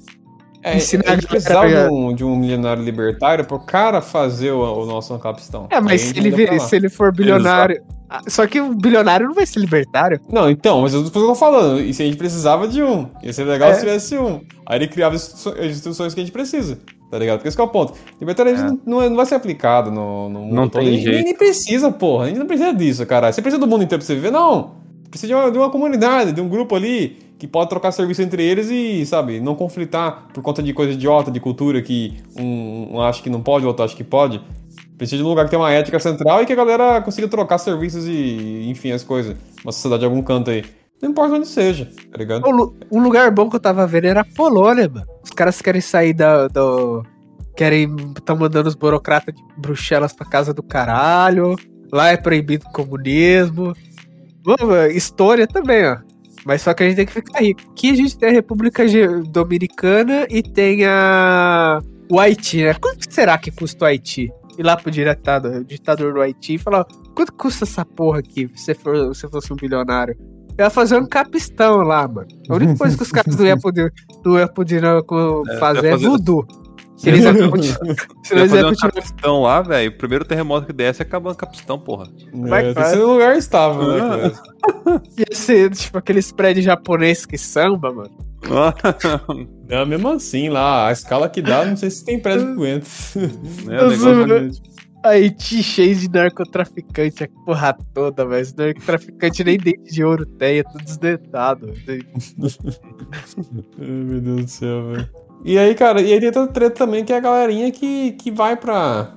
É, Ensinar a gente a precisava galera de um, milionário libertário pro cara fazer o, o nosso capistão. É, mas se ele, vir- se ele for bilionário. Ah, Só que o bilionário não vai ser libertário. Não, então, mas eu tô falando. E se a gente precisava de um? Ia ser legal É. se tivesse um. Aí ele criava as instru- as instruções que a gente precisa. Tá ligado? Porque esse que é o ponto. Libertarianismo É. não, é- não vai ser aplicado no, no mundo Não todo. tem jeito. Nem, nem precisa, porra. A gente não precisa disso, cara. Você precisa do mundo inteiro pra você viver? Não. Precisa de uma, de uma comunidade, de um grupo ali que pode trocar serviço entre eles e, sabe, não conflitar por conta de coisa idiota, de cultura que um, um acha que não pode, o outro acha que pode. Precisa de um lugar que tem uma ética central e que a galera consiga trocar serviços e, enfim, as coisas. Uma sociedade de algum canto aí. Não importa onde seja, tá ligado? Um lu- lugar bom que eu tava vendo era a Polônia, mano. Os caras querem sair da, do. Querem. Estão mandando os burocratas de Bruxelas pra casa do caralho. Lá é proibido o comunismo. Vamos, história também, ó. Mas só que a gente tem que ficar rico. Aqui a gente tem a República Dominicana e tem a. O Haiti, né? Quanto será que custa o Haiti? Ir lá pro ditador, o ditador do Haiti e falar: quanto custa essa porra aqui se você for, se fosse um bilionário? Eu ia fazer um capistão lá, mano. A única coisa que os caras não iam poder, não iam poder não, co- É, fazer ia é fazer- voodoo. Se eles iam continuar. Se Se eu eles fazer iam um continuar. capistão lá, velho, o primeiro terremoto que desce acabando o capistão, porra. Vai, É, ser um lugar estável, né? Ah. cara? Ia ser tipo aqueles prédios japoneses que samba, mano. Não, mesmo assim, lá, a escala que dá, não sei se tem prédio que aguenta. o negócio- Haiti cheio de narcotraficante, a porra toda, velho. Esse narcotraficante nem dente de ouro tem, é tudo desdentado. Ai, meu Deus do céu, velho. E aí, cara, e aí tem outra treta também, que é a galerinha que, que vai pra,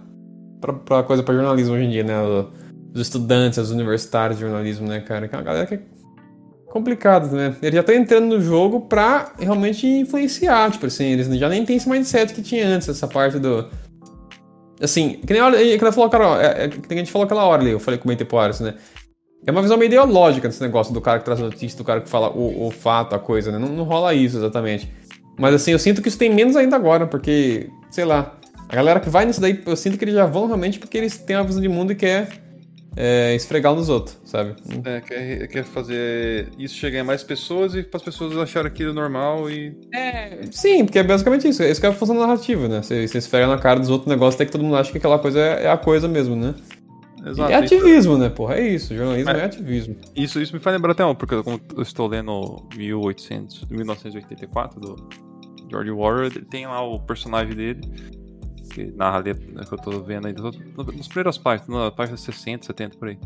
pra, pra coisa, pra jornalismo hoje em dia, né? Os estudantes, os universitários de jornalismo, né, cara? Que é uma galera que é complicada, né? Eles já estão entrando no jogo pra realmente influenciar, tipo assim, eles já nem tem esse mindset que tinha antes, essa parte do... Assim, que nem a que falou, cara, é, é, que a gente falou aquela hora ali, eu falei com o Mente Poares, né? É uma visão meio ideológica desse negócio do cara que traz notícia, do cara que fala o, o fato, a coisa, né? Não, não rola isso exatamente. Mas assim, eu sinto que isso tem menos ainda agora, porque, sei lá, a galera que vai nisso daí, eu sinto que eles já vão realmente porque eles têm uma visão de mundo e quer é, esfregar nos outros, sabe? É, quer, quer fazer isso chegar em mais pessoas e para as pessoas acharem aquilo normal e. Sim, porque é basicamente isso. Isso que é a função narrativa, né? Você, você esfrega na cara dos outros negócios até que todo mundo acha que aquela coisa é, é a coisa mesmo, né? Exato. é ativismo, né, porra? É isso. Jornalismo é, É. ativismo. Isso, isso me faz lembrar até um, porque como eu estou lendo 1800, 1984 do George ele tem lá o personagem dele, que narra ali, né, que eu tô vendo no- nas primeiras páginas, na página 60, 70 por aí.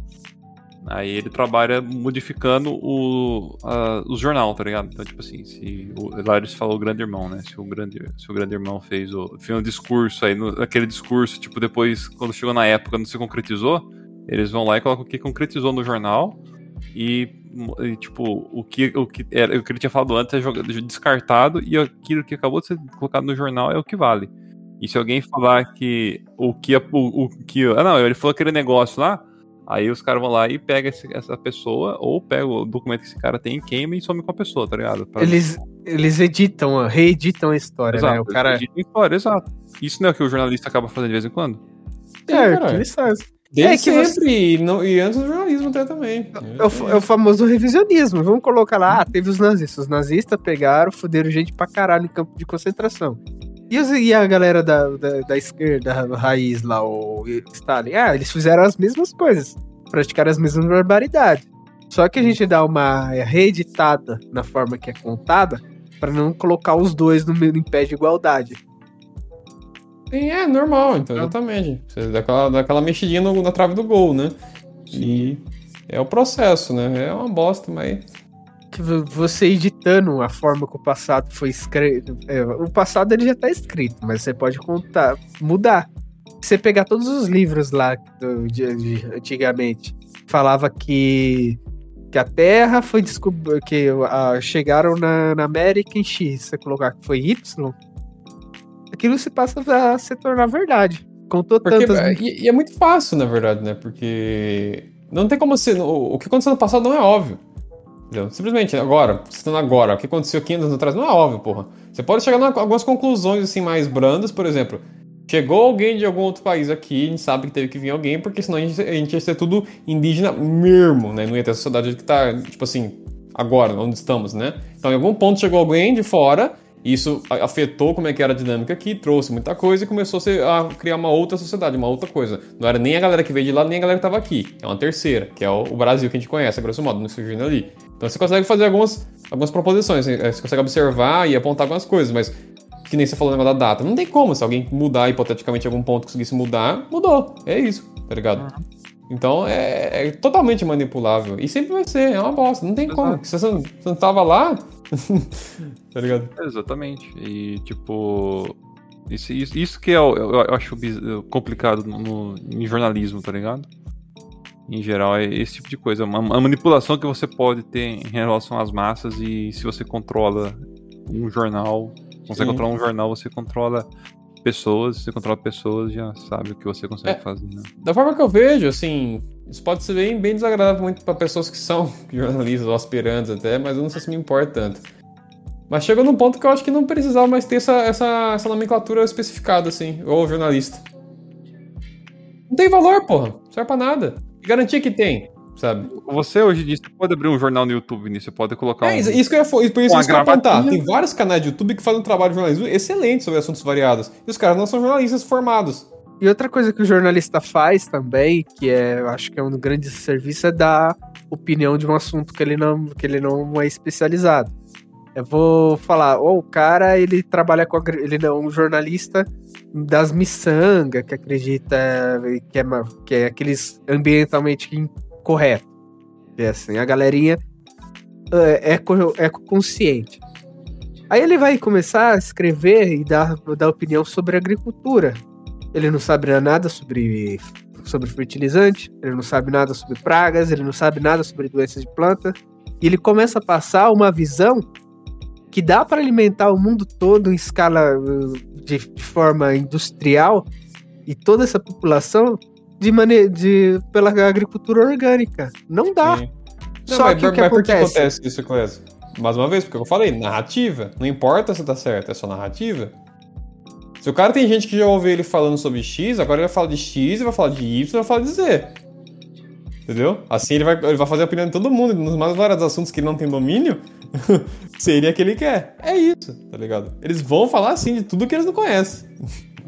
Aí ele trabalha modificando o, a- o jornal, tá ligado? Então, tipo assim, se o, lá eles o grande irmão, né? Se o grande, se o grande irmão fez o, fez um discurso aí, no, aquele discurso, tipo, depois, quando chegou na época, não se concretizou, eles vão lá e colocam o que concretizou no jornal e, e, tipo, o que, o, que era, o que ele tinha falado antes é jogado, descartado e aquilo que acabou de ser colocado no jornal é o que vale. E se alguém falar que o que, o, o que. Ah, não, ele falou aquele negócio lá, aí os caras vão lá e pegam esse- essa pessoa, ou pegam o documento que esse cara tem, queima e some com a pessoa, tá ligado? Pra- Eles, eles editam, reeditam a história, exato, né? O cara. editam história, exato. Isso não é o que o jornalista acaba fazendo de vez em quando? É, caralho. que eles fazem. Desde É que você- sempre, e, não- e antes do jornalismo até também. É o, é o famoso revisionismo. Vamos colocar lá, ah, teve os nazistas. Os nazistas pegaram, fuderam gente pra caralho em campo de concentração. E, os- e a galera da, da, da esquerda a raiz lá, o Stalin? Ah, eles fizeram as mesmas coisas. Praticaram as mesmas barbaridades. Só que a gente dá uma reeditada na forma que é contada pra não colocar os dois no, mesmo- em pé de igualdade. Sim, é normal, então, exatamente. Você dá aquela, dá aquela mexidinha no- na trave do gol, né? E é o processo, né? É uma bosta, mas. você editando a forma que o passado foi escrito. é, o passado ele já tá escrito, mas você pode contar, mudar. Você pegar todos os livros lá do, de, de- antigamente, falava que, que a Terra foi descoberta, que chegaram na, na América em X, você colocar que foi Y, aquilo se passa a se tornar verdade. Contou Porque, tantas. e, e é muito fácil, na verdade, né? Porque não tem como ser. O, o que aconteceu no passado não é óbvio. Entendeu? Simplesmente, agora, citando agora, o que aconteceu 500 anos atrás não é óbvio, porra. Você pode chegar em algumas conclusões assim mais brandas, por exemplo. Chegou alguém de algum outro país aqui, a gente sabe que teve que vir alguém, porque senão a gente, a gente ia ser tudo indígena mesmo, né? Não ia ter a sociedade que tá, tipo assim, agora, onde estamos, né? Então, em algum ponto chegou alguém de fora, isso afetou como é que era a dinâmica aqui, trouxe muita coisa e começou a, criar uma outra sociedade, uma outra coisa. Não era nem a galera que veio de lá, nem a galera que estava aqui. É uma terceira, que é o, Brasil que a gente conhece, a grosso modo, não surgindo ali. Então você consegue fazer algumas, algumas proposições, eh, você consegue observar e apontar algumas coisas, mas que nem você falou negócio da data. Não tem como, se alguém mudar, hipoteticamente, algum ponto conseguisse mudar, mudou. É isso, tá ligado? Então é, é totalmente manipulável. E sempre vai ser, é uma bosta. Não tem como. Se você não, você não tava lá. tá ligado? Exatamente. E, tipo. Isso, isso, isso que é, eu, eu acho complicado no, no- em jornalismo, tá ligado? Em geral, é esse tipo de coisa. Uma, uma manipulação que você pode ter em relação às massas e se você controla um jornal, consegue Sim. controlar um jornal, você controla pessoas, você controla pessoas, já sabe o que você consegue É. fazer, né? Da forma que eu vejo, assim, isso pode ser bem, bem desagradável muito pra pessoas que são jornalistas ou aspirantes até, mas eu não sei se me importa tanto. Mas chegou num ponto que eu acho que não precisava mais ter essa, essa, essa nomenclatura especificada, assim, ou jornalista. Não tem valor, porra. Não serve pra nada. Que Garantia que tem, sabe? Você hoje em dia você pode abrir um jornal no YouTube, né? Você pode colocar um. É, isso, isso que eu ia por isso que eu ia apontar. Tem vários canais de YouTube que fazem um trabalho de jornalismo excelente sobre assuntos variados. E os caras não são jornalistas formados. E outra coisa que o jornalista faz também, que é, eu acho que é um grande serviço, é dar opinião de um assunto que ele não, que ele não é especializado. Eu vou falar, ó, o cara, ele trabalha com, agri- ele não é um jornalista das miçangas, que acredita que é, que é aqueles ambientalmente incorreto. Que é assim, a galerinha é, eco, ecoconsciente. Aí ele vai começar a escrever e dar, dar opinião sobre agricultura. Ele não sabe nada sobre, sobre fertilizante, ele não sabe nada sobre pragas, ele não sabe nada sobre doenças de planta. E ele começa a passar uma visão que dá para alimentar o mundo todo em escala de, de forma industrial e toda essa população de maneira de pela agricultura orgânica. Não dá. Sim. Só que que mas por que acontece? isso, Clésio? Mais uma vez, porque eu falei, narrativa. Não importa se tá certo, é só narrativa. Se o cara tem gente que já ouve ele falando sobre X, agora ele vai falar de X, ele vai falar de Y, ele vai falar de Z. Entendeu? Assim ele vai, ele vai fazer a opinião de todo mundo. Nos mais vários assuntos que ele não tem domínio, seria que ele quer. É isso, tá ligado? Eles vão falar assim de tudo que eles não conhecem.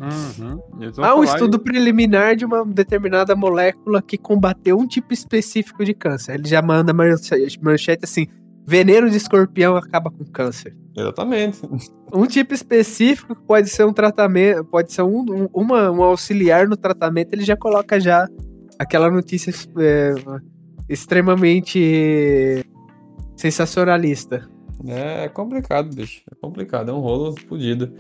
Uhum. Há um estudo preliminar de uma determinada molécula que combateu um tipo específico de câncer. Ele já manda manchete, manchete assim: veneno de escorpião acaba com câncer. Exatamente. Um tipo específico que pode ser um tratamento, pode ser um, um, uma, um auxiliar no tratamento, ele já coloca já aquela notícia é, extremamente sensacionalista. É complicado, bicho. É complicado, é um rolo fodido.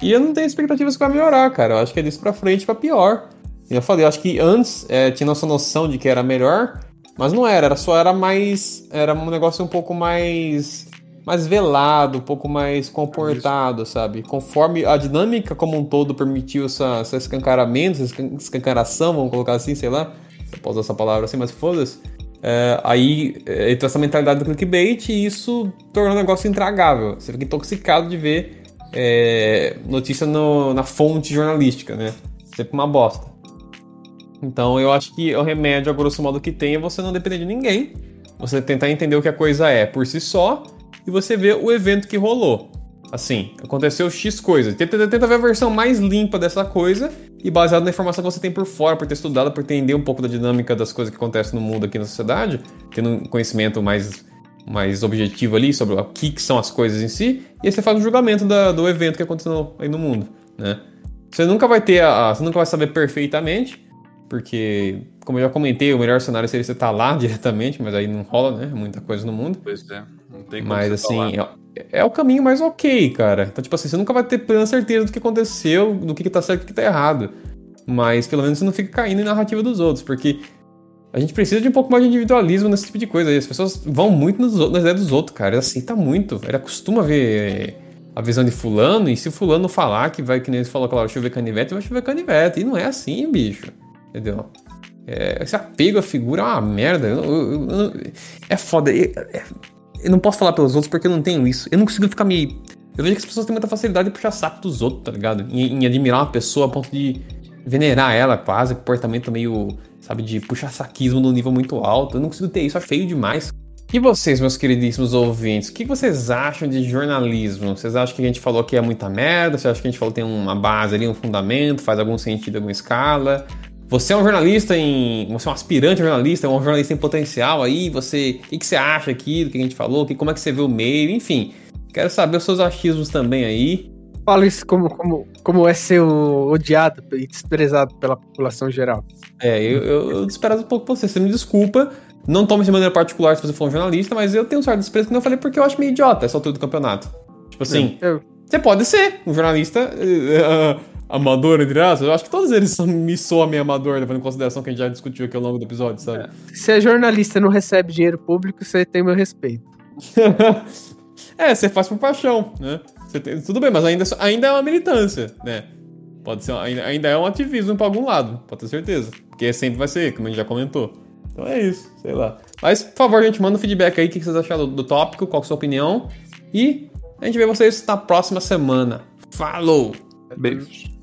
E eu não tenho expectativas que vai melhorar, cara. Eu acho que é disso pra frente pra pior. Eu falei, eu acho que antes é, tinha nossa noção de que era melhor, mas não era, era só era mais. Era um negócio um pouco mais. mais velado, um pouco mais comportado, sabe? Conforme a dinâmica como um todo permitiu essa, esse escancaramento, essa escan- escancaração, vamos colocar assim, sei lá. Eu posso usar essa palavra assim, mas foda-se. É, aí é, entra essa mentalidade do clickbait e isso torna o negócio intragável. Você fica intoxicado de ver é, notícia no- na fonte jornalística, né? Sempre uma bosta. Então eu acho que o remédio, a grosso modo, que tem é você não depender de ninguém. Você tentar entender o que a coisa é por si só e você ver o evento que rolou. Assim, aconteceu X coisa. Tenta, tenta ver a versão mais limpa dessa coisa e baseado na informação que você tem por fora, por ter estudado, por entender um pouco da dinâmica das coisas que acontecem no mundo aqui na sociedade, tendo um conhecimento mais, mais objetivo ali sobre o que, que são as coisas em si, e aí você faz um julgamento da- do evento que aconteceu aí no mundo, né? Você nunca vai ter a, a- você nunca vai saber perfeitamente, porque, como eu já comentei, o melhor cenário seria você estar lá diretamente, mas aí não rola, né? Muita coisa no mundo. Pois é. Não tem como Mas assim, falar. é, é o caminho mais ok, cara. Então, tipo assim, você nunca vai ter plena certeza do que aconteceu, do que, que tá certo e do que tá errado. Mas pelo menos você não fica caindo em narrativa dos outros, porque a gente precisa de um pouco mais de individualismo nesse tipo de coisa. aí. As pessoas vão muito outros- nas ideias dos outros, cara. Ele aceita muito. Ele acostuma ver a visão de fulano, e se fulano falar que vai, que nem ele falou, claro, chover canivete, vai chover canivete. E não é assim, bicho. Entendeu? É, esse apego à figura é uma merda. Eu- eu- eu- é foda. É- eu não posso falar pelos outros porque eu não tenho isso. Eu não consigo ficar me. Eu vejo que as pessoas têm muita facilidade de puxar saco dos outros, tá ligado? Em, em admirar uma pessoa a ponto de venerar ela quase, comportamento meio, sabe, de puxar saquismo num nível muito alto. Eu não consigo ter isso, é feio demais. E vocês, meus queridíssimos ouvintes, o que vocês acham de jornalismo? Vocês acham que a gente falou que é muita merda? Vocês acham que a gente falou que tem uma base ali, um fundamento, faz algum sentido, alguma escala? Você é um jornalista em. Você é um aspirante jornalista, é um jornalista em potencial aí, você. O que, que você acha aqui do que a gente falou? Que, como é que você vê o meio? Enfim. Quero saber os seus achismos também aí. Fala isso como, como, como é ser odiado e desprezado pela população geral. É, eu, eu, eu desprezo um pouco você. Você me desculpa. Não tome de maneira particular se você for um jornalista, mas eu tenho um certo desprezo que eu falei porque eu acho meio idiota essa altura do campeonato. Tipo assim, Eu- você pode ser um jornalista eh, amador, entre aspas. Eu acho que todos eles são- me soam meio amador, levando em consideração que a gente já discutiu aqui ao longo do episódio, sabe? Se é jornalista e não recebe dinheiro público, você tem meu respeito. é, você faz por paixão, né? Tem- tudo bem, mas ainda, ainda é uma militância, né? Pode ser, ainda, ainda é um ativismo pra algum lado, pode ter certeza. Porque sempre vai ser, como a gente já comentou. Então é isso, sei lá. Mas, por favor, gente, manda um feedback aí, o que vocês acharam do, do tópico, qual é a sua opinião. E a gente vê vocês na próxima semana. Falou! Beijos.